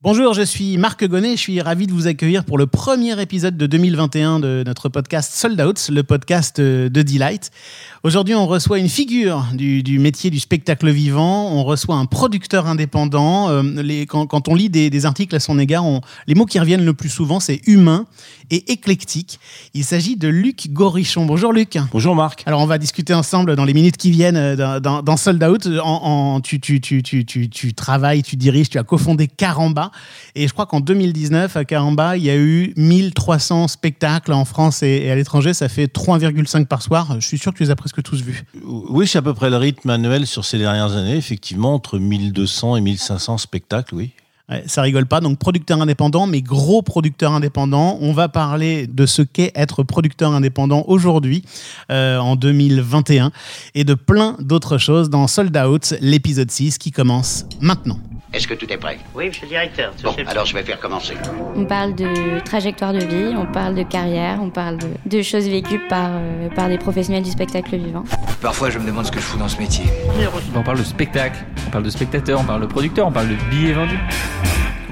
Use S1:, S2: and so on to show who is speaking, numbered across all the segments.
S1: Bonjour, je suis Marc Gonnet, je suis ravi de vous accueillir pour le premier épisode de 2021 de notre podcast Sold Out, le podcast de Delight. Aujourd'hui, on reçoit une figure du, métier du spectacle vivant, on reçoit un producteur indépendant. Euh, quand, on lit des, articles à son égard, les mots qui reviennent le plus souvent, c'est humain et éclectique. Il s'agit de Luc Gorichon. Bonjour Luc.
S2: Bonjour Marc.
S1: Alors on va discuter ensemble dans les minutes qui viennent euh, dans, Sold Out. En, tu, tu, tu, tu, travailles, tu diriges, tu as cofondé Caramba. Et je crois qu'en 2019, à Caramba, il y a eu 1300 spectacles en France et, à l'étranger. Ça fait 3,5 par soir. Je suis sûr que tu les as presque tous vus.
S2: Oui, c'est à peu près le rythme annuel sur ces dernières années, effectivement, entre 1200 et 1500 spectacles, oui.
S1: Ça rigole pas. Donc, producteur indépendant, mais gros producteur indépendant. On va parler de ce qu'est être producteur indépendant aujourd'hui, euh, en 2021, et de plein d'autres choses dans Sold Out, l'épisode 6 qui commence maintenant.
S3: Est-ce que tout est prêt?
S4: Oui, monsieur le directeur.
S3: Bon, alors je vais faire commencer.
S5: On parle de trajectoire de vie, on parle de carrière, on parle de, choses vécues par, euh, par des professionnels du spectacle vivant.
S6: Parfois, je me demande ce que je fous dans ce métier.
S7: On parle de spectacle, on parle de spectateur, on parle de producteur, on parle de billets vendus.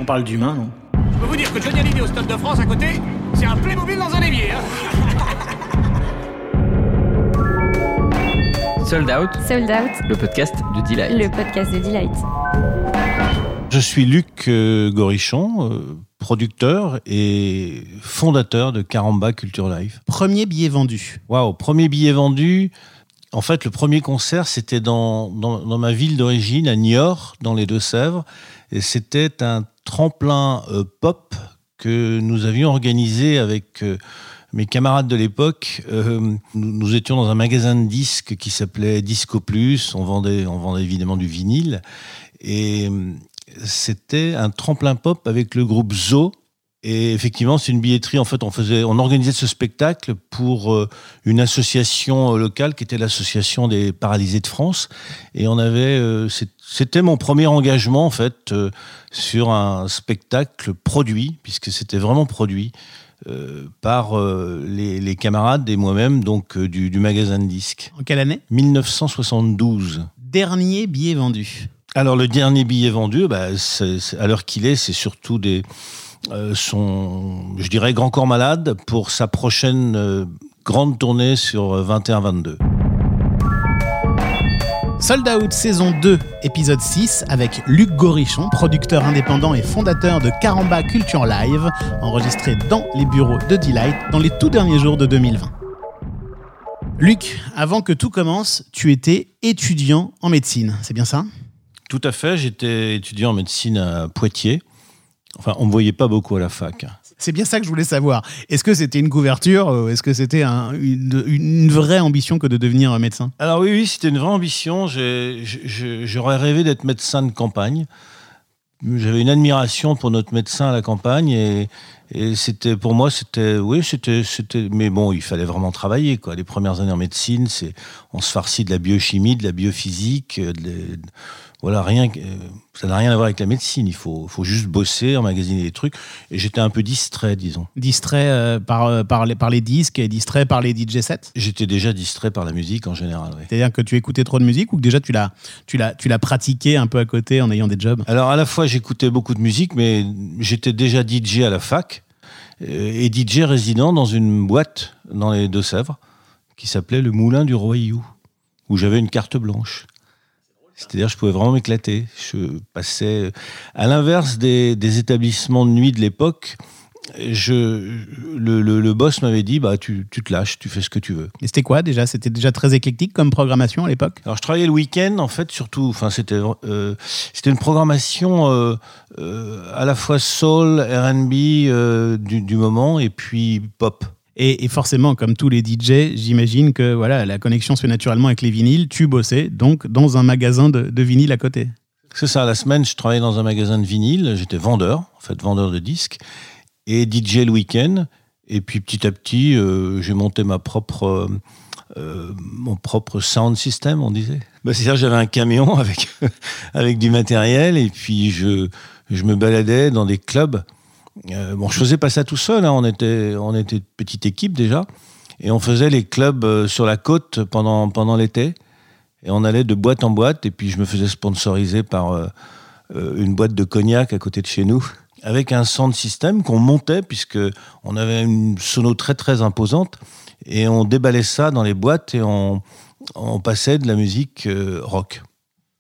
S1: On parle d'humain, non?
S8: Je peux vous dire que Johnny Hallyday au Stade de France à côté, c'est un Playmobil dans un évier. Hein
S7: Sold Out.
S5: Sold Out.
S7: Le podcast de Delight.
S5: Le podcast de Delight.
S2: Je suis Luc euh, Gorichon, euh, producteur et fondateur de Caramba Culture Live.
S1: Premier billet vendu.
S2: Waouh, premier billet vendu. En fait, le premier concert, c'était dans, dans, ma ville d'origine, à Niort, dans les Deux-Sèvres. Et c'était un tremplin euh, pop que nous avions organisé avec mes camarades de l'époque, nous, nous, étions dans un magasin de disques qui s'appelait Disco Plus. On vendait, on vendait évidemment du vinyle. Et, c'était un tremplin pop avec le groupe Zo. Et effectivement, c'est une billetterie. En fait, on faisait, on organisait ce spectacle pour euh, une association euh, locale qui était l'association des paralysés de France. Et on avait, euh, c'était mon premier engagement en fait sur un spectacle produit, puisque c'était vraiment produit. par les, camarades et moi-même donc du, du magasin de disques.
S1: En quelle année?
S2: 1972.
S1: Dernier billet vendu.
S2: Alors le dernier billet vendu, bah, à l'heure qu'il est, c'est surtout des euh, son, je dirais, Grand Corps Malade pour sa prochaine euh, grande tournée sur 21-22.
S1: Sold Out saison 2, épisode 6, avec Luc Gorichon, producteur indépendant et fondateur de Caramba Culture Live, enregistré dans les bureaux de Delight dans les tout derniers jours de 2020. Luc, avant que tout commence, tu étais étudiant en médecine, c'est bien ça?
S2: Tout à fait. J'étais étudiant en médecine à Poitiers. Enfin, on ne me voyait pas beaucoup à la fac.
S1: C'est bien ça que je voulais savoir. Est-ce que c'était une couverture ou est-ce que c'était une, vraie ambition que de devenir médecin?
S2: Alors oui, oui, c'était une vraie ambition. J'aurais rêvé d'être médecin de campagne. J'avais une admiration pour notre médecin à la campagne et, c'était pour moi c'était oui c'était c'était mais bon il fallait vraiment travailler quoi les premières années en médecine c'est on se farcit de la biochimie de la biophysique de, voilà, rien, euh, ça n'a rien à voir avec la médecine. Il faut, faut juste bosser, emmagasiner des trucs. Et j'étais un peu distrait, disons.
S1: Distrait euh, par, euh, par, les, par les disques et distrait par les DJ sets?
S2: J'étais déjà distrait par la musique en général.
S1: C'est-à-dire que tu écoutais trop de musique ou que déjà tu l'as, tu l'as, tu l'as pratiqué un peu à côté en ayant des jobs?
S2: Alors à la fois j'écoutais beaucoup de musique, mais j'étais déjà DJ à la fac et DJ résident dans une boîte dans les Deux-Sèvres qui s'appelait le Moulin du Royou, où j'avais une carte blanche. C'est-à-dire, je pouvais vraiment m'éclater. Je passais, à l'inverse des, établissements de nuit de l'époque, je, le, boss m'avait dit bah tu, te lâches, tu fais ce que tu veux.
S1: Et c'était quoi déjà? C'était déjà très éclectique comme programmation à l'époque?
S2: Alors je travaillais le week-end en fait surtout. Enfin c'était euh, c'était une programmation euh, euh, à la fois soul, R&B du, du, moment et puis pop.
S1: Et, forcément, comme tous les DJ, j'imagine que voilà, la connexion se fait naturellement avec les vinyles. Tu bossais donc dans un magasin de, de vinyles à côté.
S2: C'est ça, la semaine, je travaillais dans un magasin de vinyle. J'étais vendeur, en fait, vendeur de disques, et DJ le week-end. Et puis petit à petit, euh, j'ai monté ma propre, euh, mon propre sound system, on disait. Bah, C'est-à-dire, j'avais un camion avec, avec du matériel, et puis je, je me baladais dans des clubs euh, bon, je faisais pas ça tout seul. Hein. On était, on était petite équipe déjà, et on faisait les clubs euh, sur la côte pendant pendant l'été. Et on allait de boîte en boîte, et puis je me faisais sponsoriser par euh, euh, une boîte de cognac à côté de chez nous, avec un sound system qu'on montait, puisque on avait une sono très très imposante, et on déballait ça dans les boîtes et on, on passait de la musique euh, rock.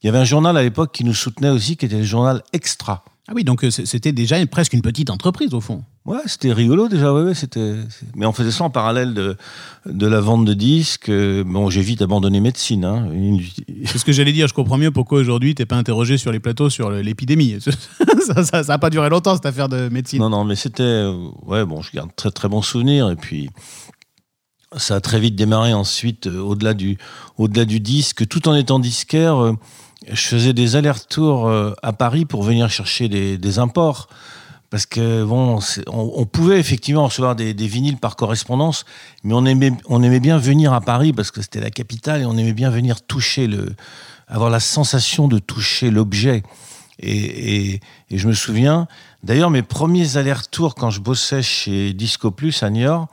S2: Il y avait un journal à l'époque qui nous soutenait aussi, qui était le journal Extra.
S1: Ah oui, donc euh, c'était déjà une- presque une petite entreprise au fond.
S2: Ouais, c'était rigolo déjà, ouais, ouais, c'était. Mais on faisait ça en parallèle de, de la vente de disques. Euh, Bon, j'ai vite abandonné médecine. Hein.
S1: C'est ce que j'allais dire. Je comprends mieux pourquoi aujourd'hui t'es pas interrogé sur les plateaux sur l'épidémie. ça, ça, ça a pas duré longtemps cette affaire de médecine.
S2: Non, non, mais c'était. euh, Ouais, bon, je garde très très bons souvenirs. Et puis, ça a très vite démarré ensuite, au-delà du, au-delà du disque. Tout en étant disquaire, je faisais des allers-retours euh, à Paris pour venir chercher des, imports. Parce que, bon, on, pouvait effectivement recevoir des, des vinyles par correspondance, mais on aimait, on aimait bien venir à Paris parce que c'était la capitale et on aimait bien venir toucher le. avoir la sensation de toucher l'objet. Et, je me souviens, d'ailleurs, mes premiers allers-retours quand je bossais chez Disco Plus à Niort,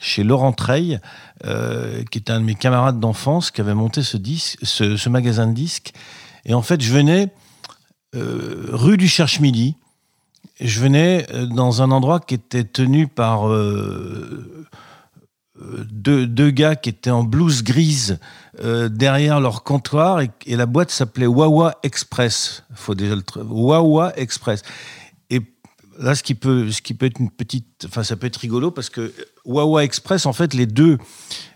S2: chez Laurent Treille, euh, qui était un de mes camarades d'enfance, qui avait monté ce, disque, ce magasin de disques. Et en fait, je venais euh, rue du Cherche-Midi. Je venais euh, dans un endroit qui était tenu par euh, deux, gars qui étaient en blouse grise derrière leur comptoir et, et la boîte s'appelait Wawa Express. Faut déjà le Wawa Express. Là, ce qui peut, ce qui peut être une petite, enfin, ça peut être rigolo parce que Wawa Express, en fait, les deux,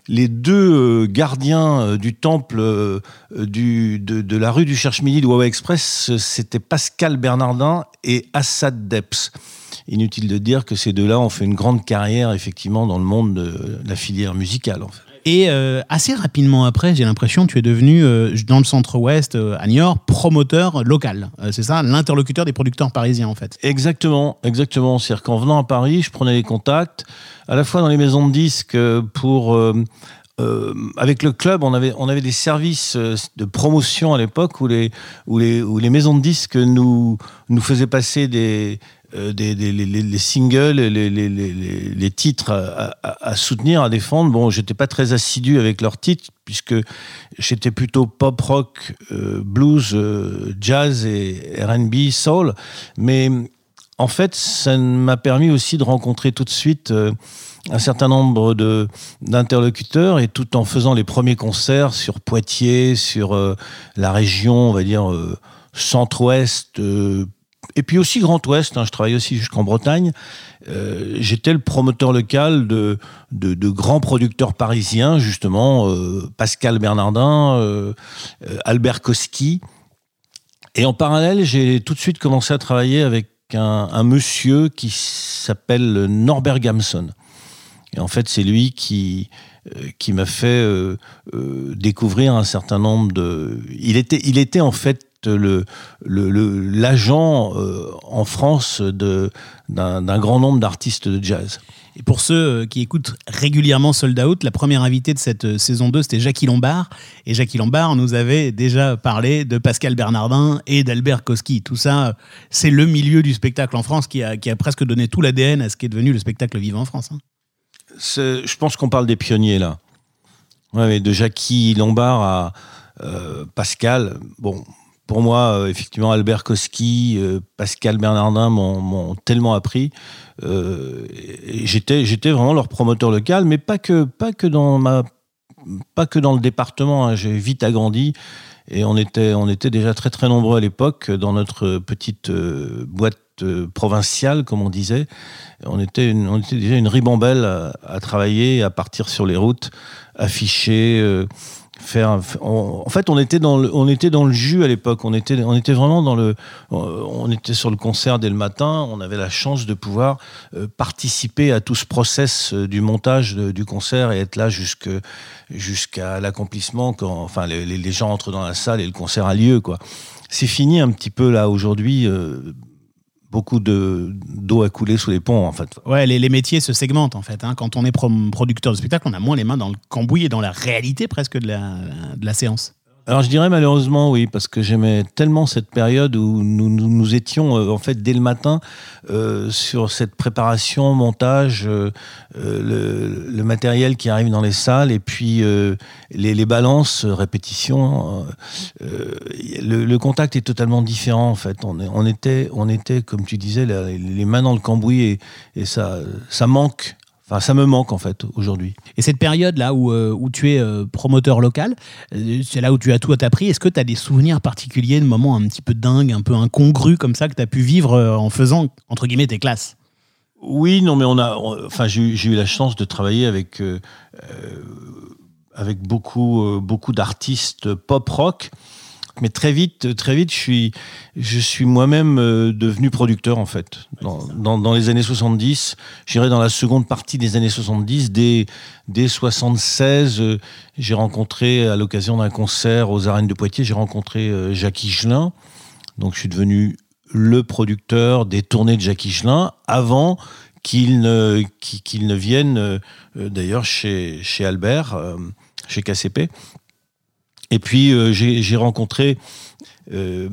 S2: les deux euh, gardiens euh, du temple euh, du, de, de la rue du Cherche-Midi de Wawa Express, c'était Pascal Bernardin et Assad Deps. Inutile de dire que ces deux-là ont fait une grande carrière, effectivement, dans le monde de la filière musicale, en fait.
S1: Et euh, assez rapidement après, j'ai l'impression tu es devenu, euh, dans le centre-ouest, euh, à Niort, promoteur local. Euh, c'est ça, l'interlocuteur des producteurs parisiens, en fait.
S2: Exactement, exactement. C'est-à-dire qu'en venant à Paris, je prenais les contacts, à la fois dans les maisons de disques pour. avec le club, on avait, on avait des services de promotion à l'époque où les, où, les, où les maisons de disques nous, nous faisaient passer des, euh, des, les, les- les singles, les, les, titres à, soutenir, à défendre. Bon, j'étais pas très assidu avec leurs titres puisque j'étais plutôt pop rock, euh, blues, euh, jazz et R&B, soul. Mais en fait, ça m'a permis aussi de rencontrer tout de suite un certain nombre d'interlocuteurs et tout en faisant les premiers concerts sur Poitiers, sur la région, on va dire centre-ouest. Et puis aussi Grand Ouest, hein, je travaille aussi jusqu'en Bretagne. Euh, J'étais le promoteur local de, de, grands producteurs parisiens, justement, euh, Pascal Bernardin, euh, Albert Koski. Et en parallèle, j'ai tout de suite commencé à travailler avec un, monsieur qui s'appelle Norbert Gamson. Et en fait, c'est lui qui, qui m'a fait découvrir un certain nombre de. Il était, il était en fait le l'agent euh, en France de d'un grand nombre d'artistes de jazz.
S1: Et pour ceux euh, qui écoutent régulièrement Sold Out, la première invitée de cette euh, saison 2, c'était Jackie Lombard. Et Jackie Lombard nous avait déjà parlé de Pascal Bernardin et d'Albert Koski. Tout ça, c'est le milieu du spectacle en France qui a, qui a presque donné tout l'ADN à ce qui est devenu le spectacle vivant en France. hein.
S2: Je pense qu'on parle des pionniers là. Ouais, mais de Jackie Lombard à euh, Pascal. Bon, pour moi, euh, effectivement, Albert Koski, euh, Pascal Bernardin m'ont tellement appris. Euh, J'étais, vraiment leur promoteur local, mais pas que, dans le département. hein. J'ai vite agrandi. Et on était, déjà très très nombreux à l'époque dans notre petite boîte provinciale, comme on disait. On était, déjà une ribambelle à, à travailler, à partir sur les routes, afficher, euh, en fait, on était dans le, on était dans le jus à l'époque. On était, on était vraiment dans le. On était sur le concert dès le matin. On avait la chance de pouvoir euh, participer à tout ce process euh, du montage de- du concert et être là jusque jusqu'à l'accomplissement quand, enfin, les, gens entrent dans la salle et le concert a lieu, quoi. C'est fini un petit peu là aujourd'hui. euh, beaucoup de d'eau a coulé sous les ponts, en fait.
S1: Ouais, les, métiers se segmentent en fait. hein. Quand on est producteur de spectacle, on a moins les mains dans le cambouis et dans la réalité presque de la séance.
S2: Alors je dirais malheureusement oui, parce que j'aimais tellement cette période où nous, nous, étions euh, en fait dès le matin euh, sur cette préparation, montage, euh, le, matériel qui arrive dans les salles et puis les, balances, répétitions. euh, le, contact est totalement différent en fait. On, on était, on était comme tu disais, les mains dans le cambouis et, et ça, ça manque. Enfin, ça me manque en fait aujourd'hui.
S1: Et cette période-là où, euh, où tu es euh, promoteur local, euh, c'est là où tu as tout appris. Est-ce que tu as des souvenirs particuliers de moments un petit peu dingues, un peu incongrus comme ça que tu as pu vivre en faisant, entre guillemets, tes classes?
S2: Oui, non, mais on a. enfin, j'ai eu- la chance de travailler avec avec beaucoup beaucoup d'artistes pop rock. Mais très vite, très vite, je suis moi-même euh, devenu producteur en fait. Dans, les années 70, j'irai dans la seconde partie des années 70, dès dès 76, euh, j'ai rencontré à l'occasion d'un concert aux arènes de Poitiers, j'ai rencontré euh, Jacques Higelin. Donc, je suis devenu le producteur des tournées de Jacques Higelin avant qu'il ne, qu'il ne vienne d'ailleurs chez, Albert, chez KCP. Et puis euh, j'ai rencontré, euh,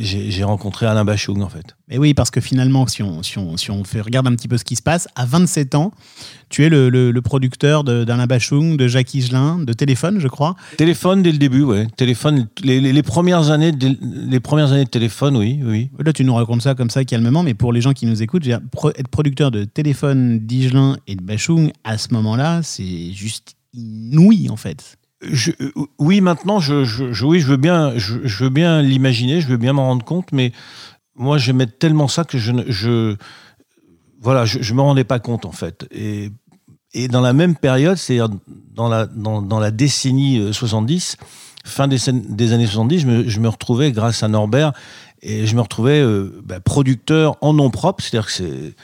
S2: j'ai rencontré Alain Bachung en fait.
S1: Mais oui, parce que finalement, si on, si, on, si on fait, regarde un petit peu ce qui se passe, à 27 ans, tu es le, le- le producteur d'Alain Bachung, de Jacques Higelin, de Téléphone, je crois.
S2: Téléphone dès le début, ouais. Téléphone, les, les- les premières années, de- les premières années de téléphone, oui, oui.
S1: Là, tu nous racontes ça comme ça calmement, mais pour les gens qui nous écoutent, dire, être producteur de Téléphone, d'Higelin et de Bachung, à ce moment-là, c'est juste inouï, en fait.
S2: Euh, oui, maintenant, je, oui, je veux bien, l'imaginer, je veux bien m'en rendre compte, mais moi, j'aimais tellement ça que je, je voilà, je, me rendais pas compte en fait. Et, dans la même période, c'est-à-dire dans la, dans, dans la décennie euh, 70, fin des, scènes- des années 70, je me, je me retrouvais grâce à Norbert et je me retrouvais euh, bah, producteur en nom propre, c'est-à-dire que c'est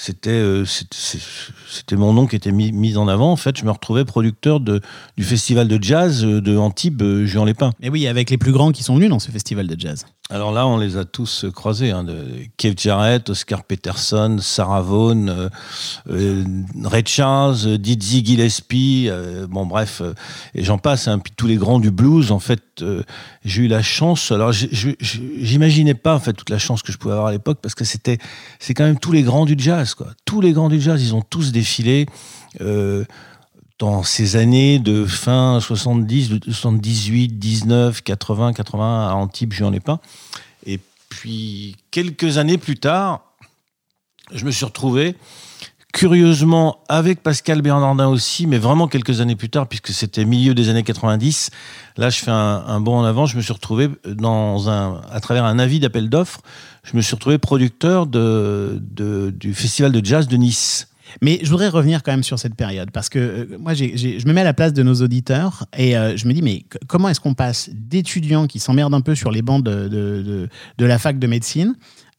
S2: c'était euh, c'était mon nom qui était mis, en avant. En fait, je me retrouvais producteur de, du festival de jazz euh, de Antibes, euh, Juan Lépin.
S1: Et oui, avec les plus grands qui sont venus dans ce festival de jazz.
S2: Alors là, on les a tous euh, croisés. Hein, de Kev Jarrett, Oscar Peterson, Sarah Vaughan, euh, euh, Ray Charles, euh, Dizzy Gillespie, bon bref, et j'en passe. Hein, puis tous les grands du blues, en fait, j'ai eu la chance. Alors j'imaginais pas en fait toute la chance que je pouvais avoir à l'époque parce que c'était, c'est quand même tous les grands du jazz, quoi. Tous les grands du jazz, ils ont tous défilé. Dans ces années de fin 70, de 78, 19, 80, 80 à Antibes, Juan Lépin. Et puis, quelques années plus tard, je me suis retrouvé, curieusement, avec Pascal Bernardin aussi, mais vraiment quelques années plus tard, puisque c'était milieu des années 90. Là, je fais un, bond en avant. Je me suis retrouvé dans un, à travers un avis d'appel d'offres, je me suis retrouvé producteur du festival de jazz de Nice.
S1: Mais je voudrais revenir quand même sur cette période, parce que euh, moi, je me mets à la place de nos auditeurs et euh, je me dis, mais comment est-ce qu'on passe d'étudiants qui s'emmerdent un peu sur les bancs de, de, la fac de médecine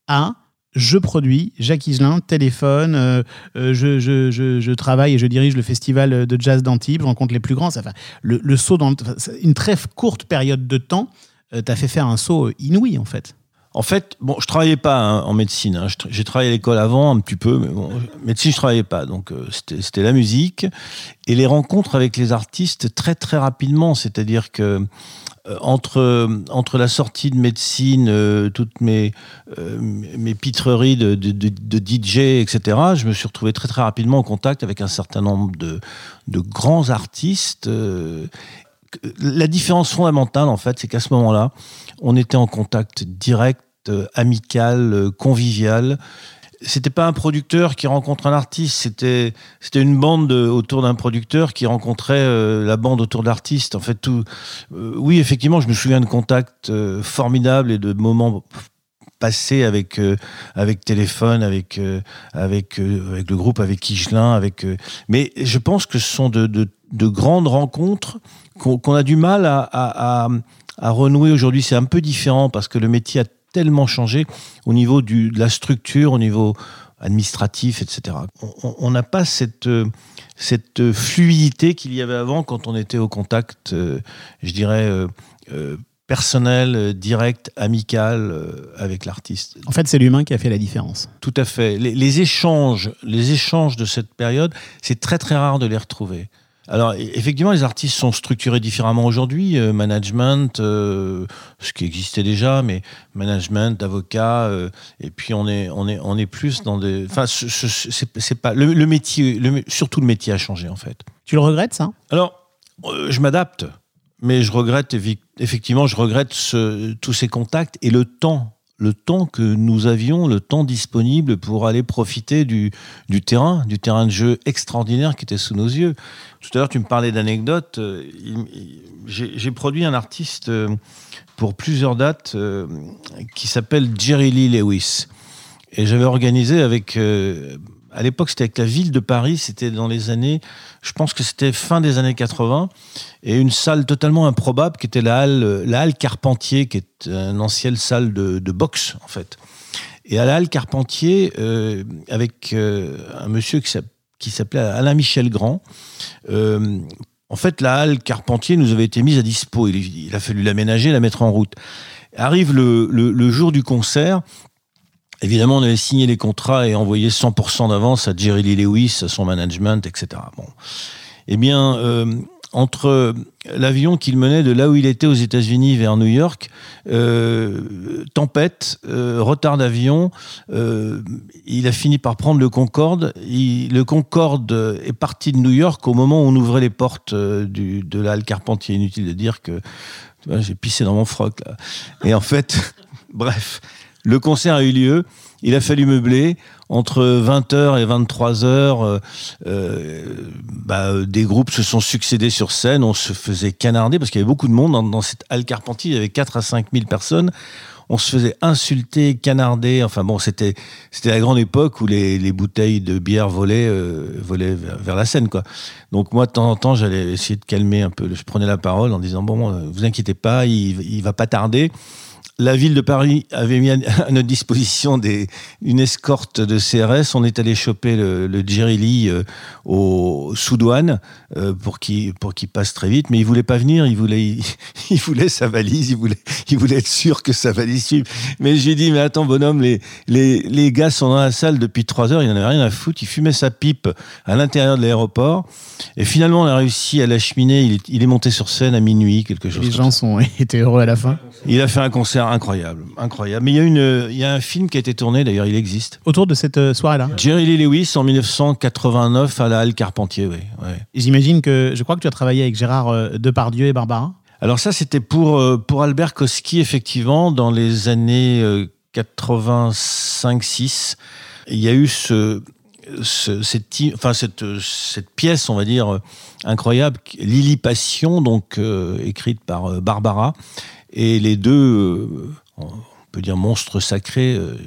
S1: à je produis, Jacques Higelin, téléphone, euh, je, je, je, travaille et je dirige le festival de jazz d'Antibes, je rencontre les plus grands. Enfin, le, saut dans une très courte période de temps euh, t'a fait faire un saut inouï, en fait.
S2: En fait, bon, je travaillais pas hein, en médecine. hein. J'ai travaillé à l'école avant un petit peu, mais bon, médecine, je travaillais pas. Donc, euh, c'était la musique et les rencontres avec les artistes très très rapidement. C'est-à-dire que euh, entre entre la sortie de médecine, euh, toutes mes mes pitreries de, de, de, de DJ, etc. Je me suis retrouvé très très rapidement en contact avec un certain nombre de de grands artistes. La différence fondamentale, en fait, c'est qu'à ce moment-là, on était en contact direct, euh, amical, euh, convivial. C'était pas un producteur qui rencontre un artiste, c'était c'était une bande de- autour d'un producteur qui rencontrait euh, la bande autour de l'artiste. En fait, tout. euh, oui, effectivement, je me souviens de contacts formidables et de moments passés avec avec téléphone, avec avec avec le groupe, avec Higelin, avec. mais je pense que ce sont de, de grandes rencontres qu'on a du mal à, à, à, à renouer aujourd'hui. C'est un peu différent parce que le métier a tellement changé au niveau du, de la structure, au niveau administratif, etc. On- n'a pas cette, euh, cette fluidité qu'il y avait avant quand on était au contact, euh, je dirais, euh, euh, personnel, direct, amical avec l'artiste.
S1: En fait, c'est l'humain qui a fait la différence.
S2: Tout à fait. Les, les échanges, les échanges de cette période, c'est très très rare de les retrouver. Alors, e- effectivement, les artistes sont structurés différemment aujourd'hui. Euh, management, euh, ce qui existait déjà, mais management, avocat, euh, et puis on est, on est, on est plus dans des. Enfin, ce- ce- c'est pas le, le métier, le, surtout le métier a changé en fait.
S1: Tu le regrettes, ça?
S2: Alors, je m'adapte, mais je regrette effectivement, je regrette ce- tous ces contacts et le temps, le temps que nous avions, le temps disponible pour aller profiter du, terrain, du terrain de jeu extraordinaire qui était sous nos yeux. Tout à l'heure, tu me parlais d'anecdotes. euh, j'ai produit un artiste euh, pour plusieurs dates euh, qui s'appelle Jerry Lee Lewis. Et j'avais organisé avec. À l'époque, c'était avec la ville de Paris. C'était dans les années. Je pense que c'était fin des années 80. Et une salle totalement improbable qui était la halle, la halle Carpentier, qui est une ancienne salle de, boxe, en fait. Et à la halle Carpentier, euh, avec euh, un monsieur qui s'app- qui s'appelait Alain Michel Grand. euh, en fait, la halle Carpentier nous avait été mise à dispo. Il, a fallu l'aménager, la mettre en route. Arrive le jour du concert. Évidemment, on avait signé les contrats et envoyé 100% d'avance à Jerry Lee Lewis, à son management, etc. Bon. Eh bien, euh, entre l'avion qu'il menait de là où il était aux États-Unis vers New York, euh, tempête, euh, retard d'avion, euh, il a fini par prendre le Concorde. Il- le Concorde est parti de New York au moment où on ouvrait les portes euh, du, de la halle Carpentier. Inutile de dire que j'ai pissé dans mon froc. Là. Et en fait, bref, le concert a eu lieu. Il a fallu meubler entre 20h et 23h. euh, euh, bah, des groupes se sont succédés sur scène. On se faisait canarder parce qu'il y avait beaucoup de monde dans, cette halle Carpentier. Il y avait 4 à 5 000 personnes. On se faisait insulter, canarder. Enfin bon, c'était c'était la grande époque où les, les bouteilles de bière volaient euh, volaient vers, la scène. Donc moi de temps en temps j'allais essayer de calmer un peu. Je prenais la parole en disant bon, bon vous inquiétez pas, il, il va pas tarder. La ville de Paris avait mis à notre disposition des, une escorte de CRS. On est allé choper le, le Jerry Lee euh, au sous douane euh, pour qu'il pour qu'il passe très vite, mais il voulait pas venir. Il voulait il, il voulait sa valise. Il voulait il voulait être sûr que sa valise suive. Mais j'ai dit mais attends bonhomme, les les les gars sont dans la salle depuis trois heures. Il en avait rien à foutre. Il fumait sa pipe à l'intérieur de l'aéroport. Et finalement on a réussi à l'acheminer. Il, est- il est monté sur scène à minuit quelque chose.
S1: Les gens
S2: ça.
S1: sont, étaient heureux à la fin.
S2: Il a fait un concert incroyable, incroyable. Mais il y a une, il y a un film qui a été tourné, d'ailleurs, il existe.
S1: Autour de cette euh, soirée-là.
S2: Jerry Lee Lewis en 1989 à la Halle Carpentier, oui. ouais.
S1: J'imagine que, je crois que tu as travaillé avec Gérard euh, Depardieu et Barbara.
S2: Alors ça, c'était pour euh, pour Albert Koski, effectivement, dans les années euh, 85-6. Il y a eu ce, ce- cette, enfin cette, cette pièce, on va dire, incroyable, Lily Passion, donc écrite par Barbara, et les deux, euh, on peut dire monstres sacrés, euh,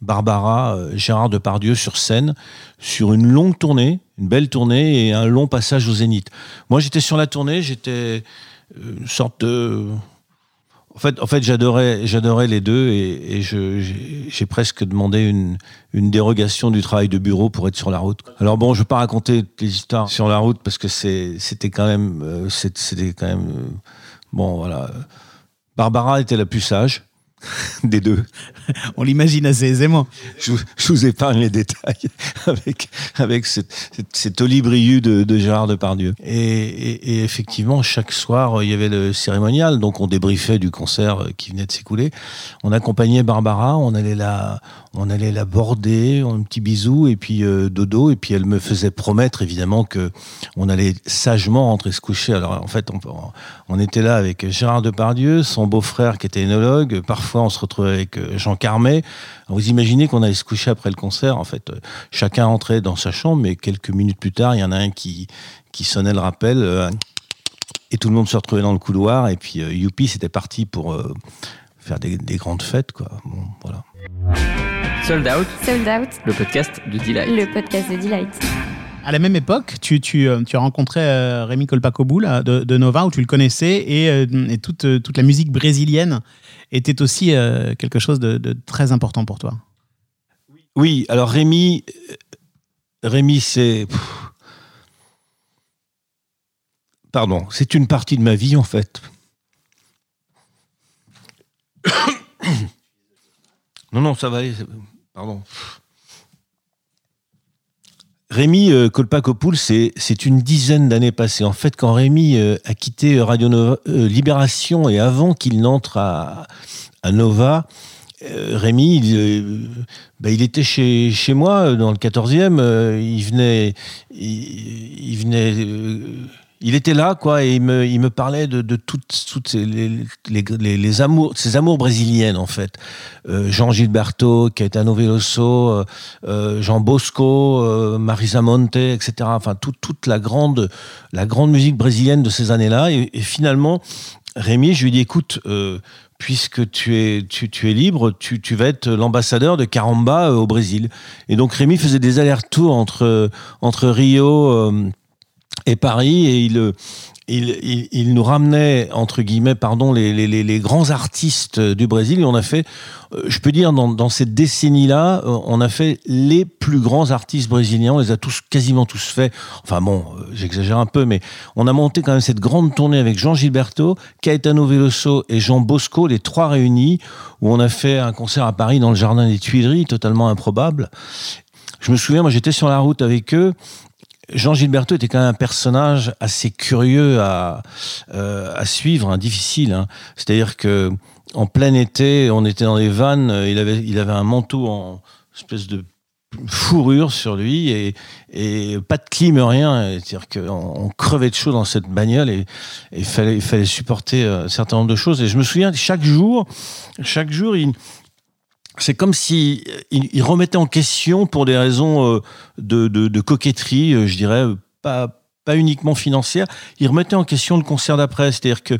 S2: Barbara, euh, Gérard Depardieu sur scène, sur une longue tournée, une belle tournée et un long passage au Zénith. Moi, j'étais sur la tournée, j'étais une sorte de en fait, j'adorais, les deux et, j'ai, presque demandé une, dérogation du travail de bureau pour être sur la route. Alors bon, je ne vais pas raconter les histoires sur la route parce que c'était quand même, c'était quand même, bon voilà. Barbara était la plus sage des deux.
S1: On l'imagine assez aisément.
S2: Je, vous- je vous épargne les détails avec, avec cet olibriu de, de Gérard Depardieu. Et, et, et effectivement, chaque soir, euh, il y avait le cérémonial, donc on débriefait du concert euh, qui venait de s'écouler. On accompagnait Barbara, on allait la, on allait la border, un petit bisou, et puis euh, dodo, et puis elle me faisait promettre évidemment que on allait sagement rentrer se coucher. Alors en fait, on, on était là avec Gérard Depardieu, son beau-frère qui était énologue. Parfois, on se retrouvait avec euh, Jean Carmet. Alors, vous imaginez qu'on allait se coucher après le concert. En fait, euh, chacun entrait dans sa chambre, mais quelques minutes plus tard, il y en a un qui, qui sonnait le rappel. euh, et tout le monde se retrouvait dans le couloir. Et puis, euh, youpi, c'était parti pour euh, faire des, des grandes fêtes. Quoi. Bon, voilà.
S7: Sold Out,
S5: Sold Out,
S7: le podcast de Delight.
S5: le podcast de Delight.
S1: À la même époque, tu, tu, tu as rencontré Rémi Colpacobou de, de Nova, où tu le connaissais, et, et toute, toute la musique brésilienne était aussi euh, quelque chose de, très important pour toi.
S2: Oui, alors Rémi, euh, Rémi, c'est. Pardon, c'est une partie de ma vie en fait. non, non, ça va aller. Pardon. Rémi euh, Kolpakopoul, c'est une dizaine d'années passées. En fait, quand Rémi euh, a quitté Radio euh, Libération et avant qu'il n'entre à, Nova, Rémi, il, bah, il était chez, moi dans le 14e. euh, il venait, il, venait, il était là, quoi, et il me, parlait de, toutes, toutes ces, les, amours, ces amours brésiliennes en fait. Euh, Jean Gilberto, Caetano Veloso, euh, euh, Jean Bosco, Marisa Monte, etc. Enfin, toute la grande, la grande musique brésilienne de ces années-là. Et, finalement, Rémi, je lui dis, écoute. Puisque tu es, tu, tu es libre, tu, vas être l'ambassadeur de Caramba au Brésil. Et donc Rémi faisait des allers-retours entre, entre Rio et Paris et il, euh, il, il, il nous ramenait, entre guillemets, pardon, les, les, les, grands artistes du Brésil. Et on a fait, euh, je peux dire, dans, dans cette décennie-là, euh, on a fait les plus grands artistes brésiliens. On les a tous, quasiment tous faits. Enfin bon, j'exagère un peu, mais on a monté quand même cette grande tournée avec Jean Gilberto, Caetano Veloso et Jean Bosco, les trois réunis, où on a fait un concert à Paris dans le jardin des Tuileries, totalement improbable. Je me souviens, moi j'étais sur la route avec eux. Jean Gilberto était quand même un personnage assez curieux à, euh, suivre, hein, difficile. Hein. C'est-à-dire que en plein été, on était dans les vannes, il avait, un manteau en espèce de fourrure sur lui et, pas de clim, rien. C'est-à-dire qu'on on crevait de chaud dans cette bagnole et il fallait, fallait supporter euh, un certain nombre de choses. Et je me souviens, chaque jour, chaque jour, il, c'est comme si euh, il, remettait en question pour des raisons euh, de, de, coquetterie, euh, je dirais, pas pas uniquement financière, il remettait en question le concert d'après, c'est-à-dire que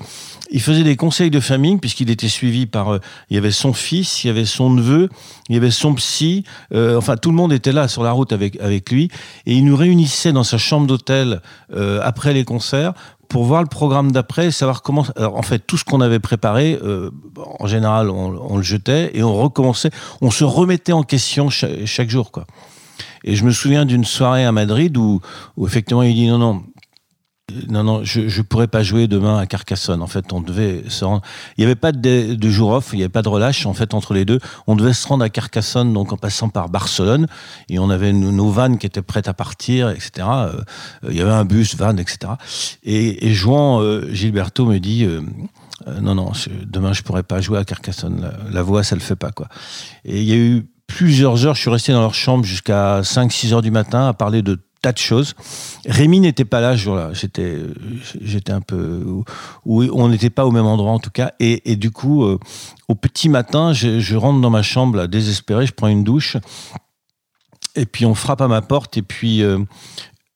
S2: il faisait des conseils de famille puisqu'il était suivi par, euh, il y avait son fils, il y avait son neveu, il y avait son psy, euh, enfin tout le monde était là sur la route avec avec lui et il nous réunissait dans sa chambre d'hôtel euh, après les concerts pour voir le programme d'après, savoir comment. Alors, en fait, tout ce qu'on avait préparé, euh, en général, on, on le jetait et on recommençait. On se remettait en question chaque, chaque jour, quoi. Et je me souviens d'une soirée à Madrid où, effectivement il dit non, non, non, non, je ne pourrais pas jouer demain à Carcassonne. En fait, on devait se rendre. Il n'y avait pas de, jour off, il n'y avait pas de relâche en fait entre les deux. On devait se rendre à Carcassonne, donc en passant par Barcelone, et on avait nos, nos vannes qui étaient prêtes à partir, etc. Euh, il y avait un bus, van, etc. Et, et euh, Gilberto me dit. euh, non, non, demain je pourrais pas jouer à Carcassonne. La, la voix, ça le fait pas, quoi. Et il y a eu plusieurs heures, je suis resté dans leur chambre jusqu'à 5-6 heures du matin à parler de tas de choses. Rémi n'était pas là ce jour-là. J'étais, j'étais un peu, où on n'était pas au même endroit en tout cas. Et, du coup, euh, au petit matin, je, je rentre dans ma chambre là, désespéré, je prends une douche. Et puis on frappe à ma porte et puis euh,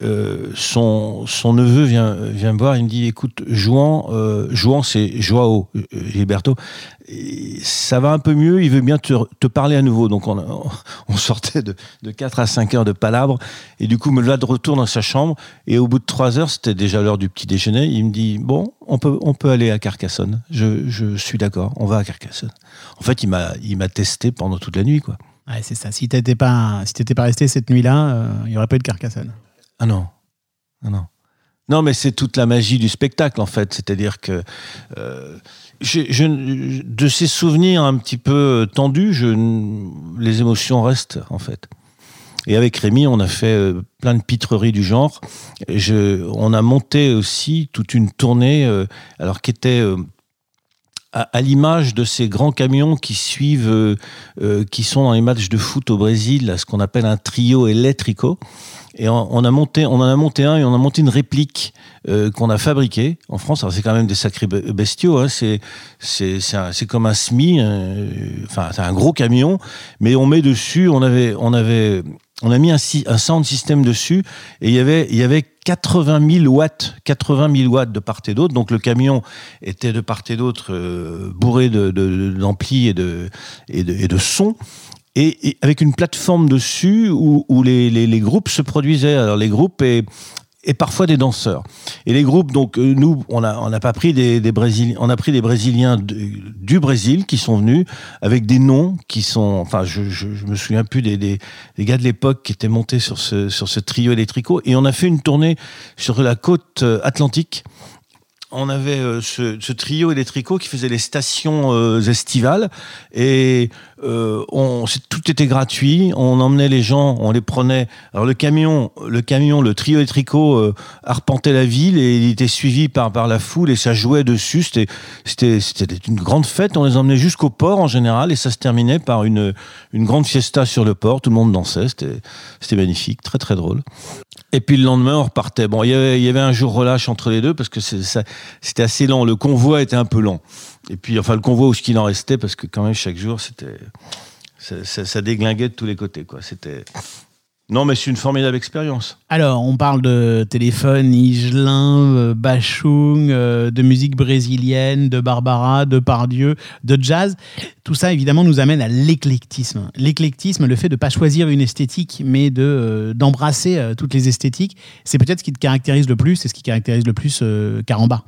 S2: euh, son, neveu vient, vient me voir, il me dit écoute, Jouan, euh, c'est Joao euh, Gilberto, ça va un peu mieux, il veut bien te, parler à nouveau. Donc on, sortait de, de 4 à 5 heures de palabres, et du coup me là de retour dans sa chambre, et au bout de 3 heures, c'était déjà l'heure du petit déjeuner, il me dit bon, on peut, aller à Carcassonne, je, suis d'accord, on va à Carcassonne. En fait, il m'a testé pendant toute la nuit, quoi.
S1: Ouais, c'est ça. Si t'étais pas, si pas resté cette nuit-là, euh, il y aurait pas eu de Carcassonne.
S2: Ah non, non, non. Non, mais c'est toute la magie du spectacle, en fait. C'est-à-dire que euh, de ces souvenirs un petit peu tendus, je, les émotions restent, en fait. Et avec Rémi, on a fait euh, plein de pitreries du genre. On a monté aussi toute une tournée, euh, alors qui était euh, à, l'image de ces grands camions qui suivent, euh, euh, qui sont dans les matchs de foot au Brésil, là, ce qu'on appelle un trio électrico. Et on, a monté, on en a monté un et on a monté une réplique euh, qu'on a fabriquée en France. Alors c'est quand même des sacrés be- bestiaux. Hein. C'est c'est c'est comme un SMI. euh, Enfin c'est un gros camion, mais on met dessus. On avait on avait on a mis un, un sound system dessus et il y avait il y avait 80 000 watts, 80 000 watts de part et d'autre. Donc le camion était de part et d'autre euh, bourré de de- d'amplis et de et de, et de sons et, avec une plateforme dessus où, les, groupes se produisaient. Alors les groupes et, parfois des danseurs. Et les groupes, donc euh, nous, on n'a on n'a pas pris des, des Brésiliens, on a pris des Brésiliens du Brésil qui sont venus avec des noms qui sont, enfin, je, je, me souviens plus des, des, des gars de l'époque qui étaient montés sur ce, sur ce trio électrico. Et on a fait une tournée sur la côte euh, atlantique on avait euh, ce, ce trio électrico qui faisait les stations euh, estivales et euh, tout était gratuit. On emmenait les gens, on les prenait. Alors le camion, le camion, le trio électrico euh, arpentait la ville et il était suivi par par la foule et ça jouait dessus. C'était c'était c'était une grande fête. On les emmenait jusqu'au port en général et ça se terminait par une une grande fiesta sur le port. Tout le monde dansait. C'était c'était magnifique, très très drôle. Et puis le lendemain, on repartait. Bon, il y avait, un jour relâche entre les deux parce que c'est- ça- c'était assez lent. Le convoi était un peu lent. Et puis, enfin, le convoi, où ce qu'il en restait, parce que quand même, chaque jour, c'était. Ça, déglinguait de tous les côtés, quoi. C'était. Non, mais c'est une formidable expérience.
S1: Alors, on parle de téléphone, Higelin, euh, Bachung, euh, de musique brésilienne, de Barbara, de Pardieu, de jazz. Tout ça, évidemment, nous amène à l'éclectisme. L'éclectisme, le fait de ne pas choisir une esthétique, mais de, euh, d'embrasser toutes les esthétiques, c'est peut-être ce qui te caractérise le plus, c'est ce qui caractérise le plus Caramba.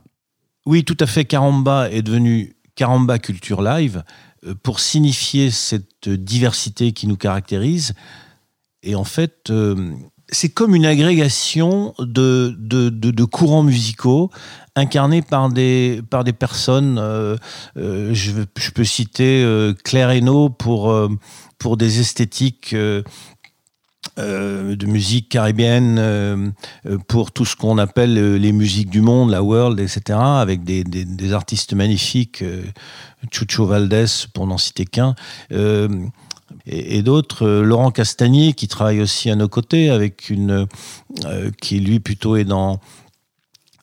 S2: Oui, tout à fait. Caramba est devenu Caramba Culture Live euh, pour signifier cette diversité qui nous caractérise. Et en fait, euh, c'est comme une agrégation de, de, de- courants musicaux incarnés par des, par des personnes. euh, je, peux citer Claire Hainaut pour, pour des esthétiques. Euh, de musique caribéenne euh, euh, pour tout ce qu'on appelle les musiques du monde, la world, etc., avec des, artistes magnifiques, Chucho Valdés, pour n'en citer qu'un, et, d'autres, Laurent Castagnier, qui travaille aussi à nos côtés, avec une, qui lui plutôt est dans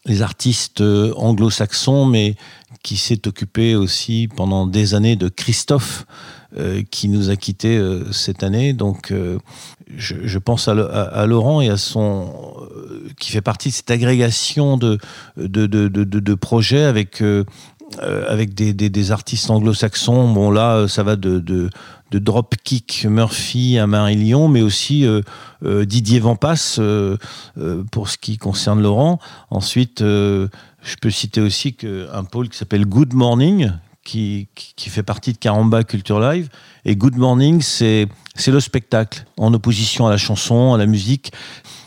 S2: les artistes anglo-saxons, mais qui s'est occupé aussi pendant des années de Christophe, euh, qui nous a quittés euh, cette année. Donc, euh, je, pense à, Laurent et à son qui fait partie de cette agrégation de de, de, de, projets avec avec des, des, artistes anglo-saxons. Bon là, ça va de, de, Dropkick Murphy à Marillion, mais aussi Didier Vampas euh, pour ce qui concerne Laurent. Ensuite, je peux citer aussi un pôle qui s'appelle Good Morning, qui, fait partie de Caramba Culture Live. Et Good Morning, c'est le spectacle, en opposition à la chanson, à la musique.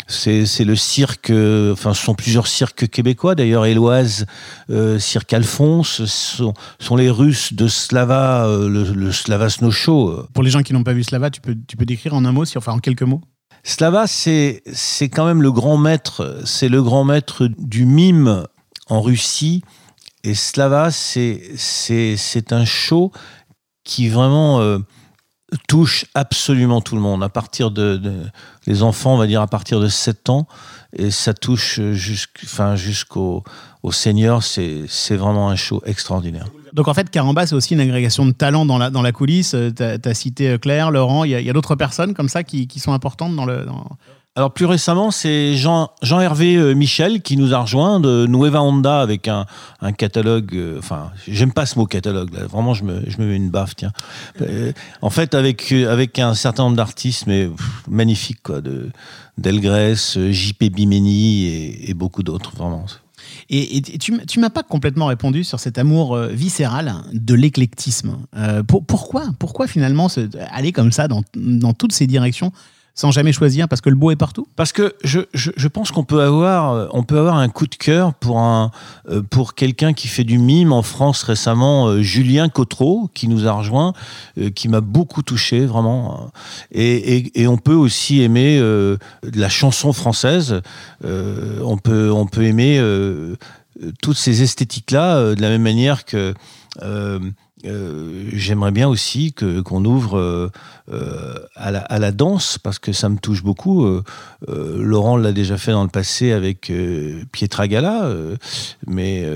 S2: C'est le cirque, enfin, ce sont plusieurs cirques québécois, d'ailleurs, Éloise, euh, Cirque Alphonse, ce sont, sont les Russes de Slava, euh, le, le Slava Snow Show.
S1: Pour les gens qui n'ont pas vu Slava, tu peux, tu peux décrire en un mot, si, enfin en quelques mots?
S2: Slava, c'est c'est quand même le grand maître, c'est le grand maître du mime en Russie. Et Slava, c'est un show qui vraiment euh, touche absolument tout le monde. À partir de, les enfants, on va dire à partir de 7 ans, et ça touche jusqu'- enfin, jusqu'aux aux seniors. C'est vraiment un show extraordinaire.
S1: Donc en fait, Caramba, c'est aussi une agrégation de talents dans la, dans la coulisse. Tu as, cité euh, Claire, Laurent, il y a, a d'autres personnes comme ça qui, qui sont importantes dans le...
S2: Alors plus récemment, c'est Jean, Jean-Hervé euh, Michel qui nous a rejoint de Nueva Honda avec un, catalogue. euh, Enfin, j'aime pas ce mot catalogue. Là. Vraiment, je me, je me mets une baffe. Tiens. Euh, en fait, avec avec un certain nombre d'artistes, mais pff, magnifiques quoi, de Delgrès, JP Bimeni et, beaucoup d'autres. Vraiment.
S1: Et, tu, tu m'as pas complètement répondu sur cet amour viscéral de l'éclectisme. Pour- pourquoi, pourquoi finalement aller comme ça dans, dans toutes ces directions sans jamais choisir parce que le beau est partout.
S2: Parce que je, je, pense qu'on peut avoir euh, peut avoir un coup de cœur pour euh, pour quelqu'un qui fait du mime en France récemment euh, Julien Cotreau qui nous a rejoint qui m'a beaucoup touché vraiment. Et, et, on peut aussi aimer de la chanson française. On peut on peut aimer toutes ces esthétiques là de la même manière que euh, j'aimerais bien aussi que qu'on ouvre euh, euh, à, la, à la danse parce que ça me touche beaucoup. Laurent l'a déjà fait dans le passé avec Pietra Gala, mais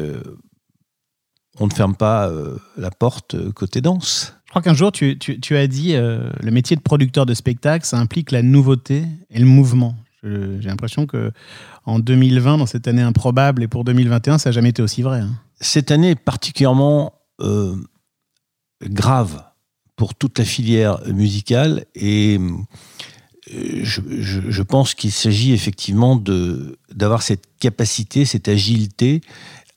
S2: on ne ferme pas la porte côté danse.
S1: Je crois qu'un jour, tu, tu- tu as dit le métier de producteur de spectacle, ça implique la nouveauté et le mouvement. J'ai l'impression que en 2020, dans cette année improbable, et pour 2021, ça n'a jamais été aussi vrai. hein.
S2: Cette année est particulièrement euh, grave pour toute la filière musicale et euh, je, pense qu'il s'agit effectivement d'avoir cette capacité, cette agilité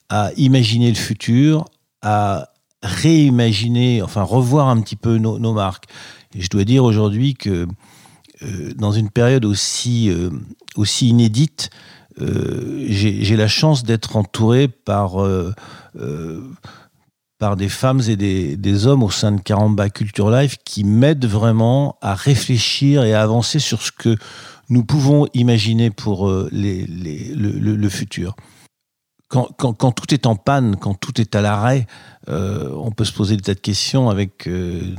S2: à imaginer le futur, à réimaginer, enfin revoir un petit peu nos, nos marques. Et je dois dire aujourd'hui que euh, dans une période aussi, euh, aussi inédite, j'ai la chance d'être entouré par par des femmes et des, hommes au sein de Caramba Culture Life qui m'aident vraiment à réfléchir et à avancer sur ce que nous pouvons imaginer pour euh, le, futur. Quand, tout est en panne, quand tout est à l'arrêt, euh, on peut se poser des tas de questions avec, euh,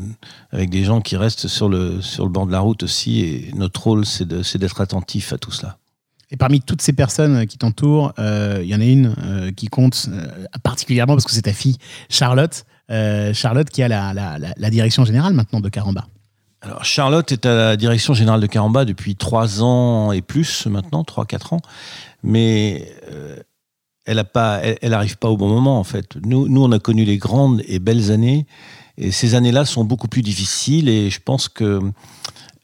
S2: avec des gens qui restent sur le, sur le banc de la route aussi. Et notre rôle, c'est d'être attentif à tout cela.
S1: Et parmi toutes ces personnes qui t'entourent, euh, il y en a une euh, qui compte euh, particulièrement parce que c'est ta fille, Charlotte. Euh, Charlotte qui a la, direction générale maintenant de Caramba.
S2: Alors, Charlotte est à la direction générale de Caramba depuis trois ans et plus maintenant, trois, quatre ans. Mais euh, elle n'arrive pas, elle, pas au bon moment, en fait. Nous, nous, on a connu les grandes et belles années. Et ces années-là sont beaucoup plus difficiles. Et je pense que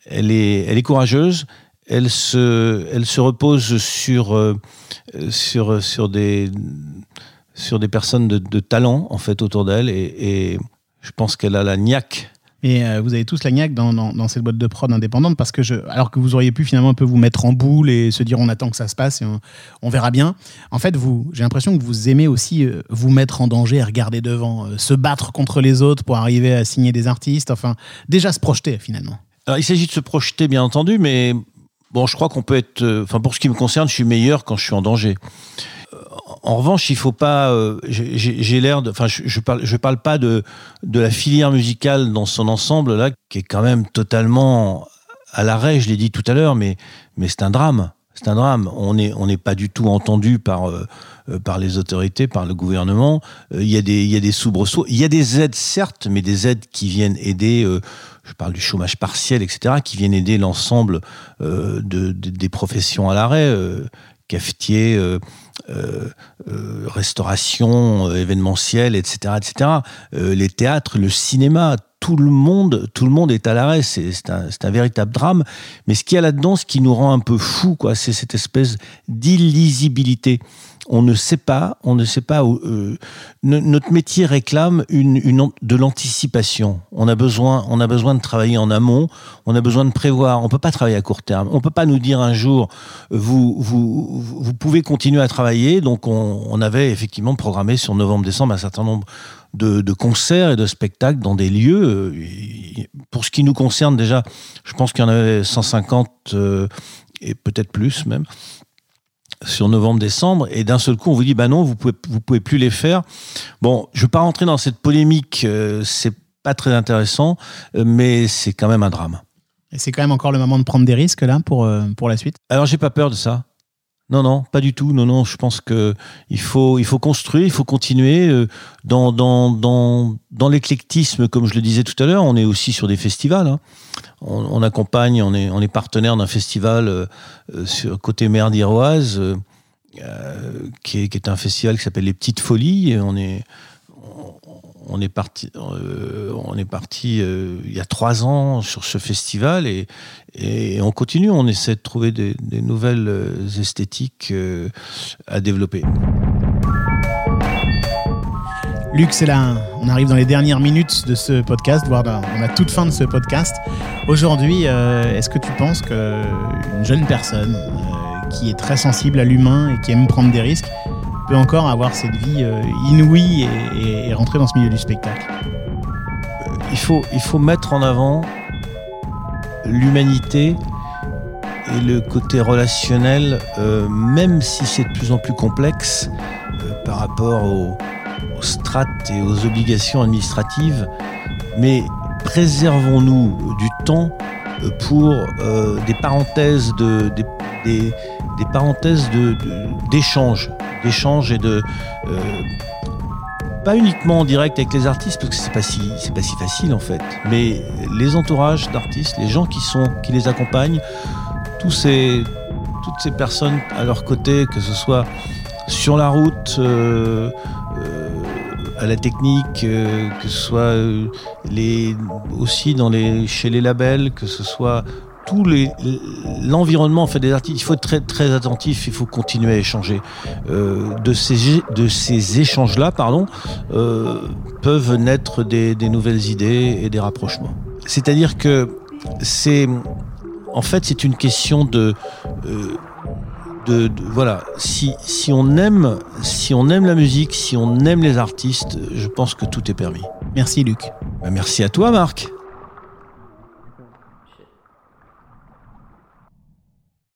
S2: elle est, elle est courageuse. Elle se, elle se repose sur, euh, sur, sur, des, sur des personnes de, de talent, en fait, autour d'elle. Et, et je pense qu'elle a la niaque
S1: Et euh, vous avez tous la niaque dans, dans, dans cette boîte de prod indépendante parce que je, alors que vous auriez pu finalement un peu vous mettre en boule et se dire on attend que ça se passe et on, on verra bien. En fait, vous, j'ai l'impression que vous aimez aussi euh, vous mettre en danger et regarder devant, euh, se battre contre les autres pour arriver à signer des artistes. Enfin, déjà se projeter finalement.
S2: Alors, il s'agit de se projeter, bien entendu, mais bon, je crois qu'on peut être. euh, Enfin, pour ce qui me concerne, je suis meilleur quand je suis en danger. Euh, En revanche, il faut pas. euh, j'ai- l'air de. Enfin, je, je parle. Je parle pas de de la filière musicale dans son ensemble là, qui est quand même totalement à l'arrêt. Je l'ai dit tout à l'heure, mais mais c'est un drame. C'est un drame. On n'est on n'est pas du tout entendu par par les autorités, par le gouvernement. Il y a des il y a des soubresauts. Il y a des aides certes, mais des aides qui viennent aider. Je parle du chômage partiel, etc., qui viennent aider l'ensemble euh, de, de- des professions à l'arrêt, euh, cafetier, euh, euh, restauration, événementiel, etc., etc. Les théâtres, le cinéma, tout le monde, tout le monde est à l'arrêt. C'est un, véritable drame. Mais ce qu'il y a là-dedans, ce qui nous rend un peu fou, quoi, c'est cette espèce d'illisibilité. On ne sait pas, on ne sait pas euh, no- notre métier réclame une, de l'anticipation. On a besoin, on a besoin de travailler en amont. On a besoin de prévoir. On peut pas travailler à court terme. On peut pas nous dire un jour, vous, vous, vous pouvez continuer à travailler. Donc, on, avait effectivement programmé sur novembre-décembre un certain nombre de, de concerts et de spectacles dans des lieux. euh, Pour ce qui nous concerne, déjà, je pense qu'il y en avait 150 euh, et peut-être plus même sur novembre-décembre, et d'un seul coup, on vous dit, bah non, vous pouvez, vous pouvez plus les faire. Bon, je veux pas rentrer dans cette polémique, euh, c'est pas très intéressant, euh, mais c'est quand même un drame.
S1: Et c'est quand même encore le moment de prendre des risques là pour, euh, pour la suite?
S2: Alors, j'ai pas peur de ça. Non, non, pas du tout. Non, non, je pense que il faut, il faut construire, il faut continuer euh, dans, dans, dans, dans l'éclectisme, comme je le disais tout à l'heure. On est aussi sur des festivals. hein. On, on accompagne, on est, on est partenaire d'un festival euh, euh, sur côté mer d'Iroise, euh, euh, qui, est, qui est un festival qui s'appelle les Petites Folies. On est, on, est parti, euh, euh, il y a trois ans sur ce festival et, on continue. On essaie de trouver des, nouvelles euh, esthétiques à développer.
S1: Luc, c'est là, on arrive dans les dernières minutes de ce podcast, voire dans la toute fin de ce podcast. Aujourd'hui, est-ce que tu penses qu'une jeune personne qui est très sensible à l'humain et qui aime prendre des risques peut encore avoir cette vie euh, inouïe et, rentrer dans ce milieu du spectacle
S2: Il faut, il faut mettre en avant l'humanité et le côté relationnel, euh, même si c'est de plus en plus complexe euh, par rapport aux, strates et aux obligations administratives. Mais préservons-nous du temps pour des parenthèses de des, parenthèses de de- d'échange, d'échange et de euh, pas uniquement en direct avec les artistes parce que c'est pas si c'est pas si facile en fait, mais les entourages d'artistes, les gens qui sont qui les accompagnent, tous ces toutes ces personnes à leur côté, que ce soit sur la route, euh, euh, à la technique, que ce soit les aussi dans les chez les labels, que ce soit tout l'environnement en fait des artistes, il faut être très très attentif, il faut continuer à échanger. Euh, de ces de ces échanges là, pardon, euh, peuvent naître des, des nouvelles idées et des rapprochements. C'est-à-dire que c'est en fait c'est une question de euh, de, de- voilà, si, si on aime, si on aime la musique, si on aime les artistes, je pense que tout est permis.
S1: Merci Luc.
S2: Bah, merci à toi, Marc.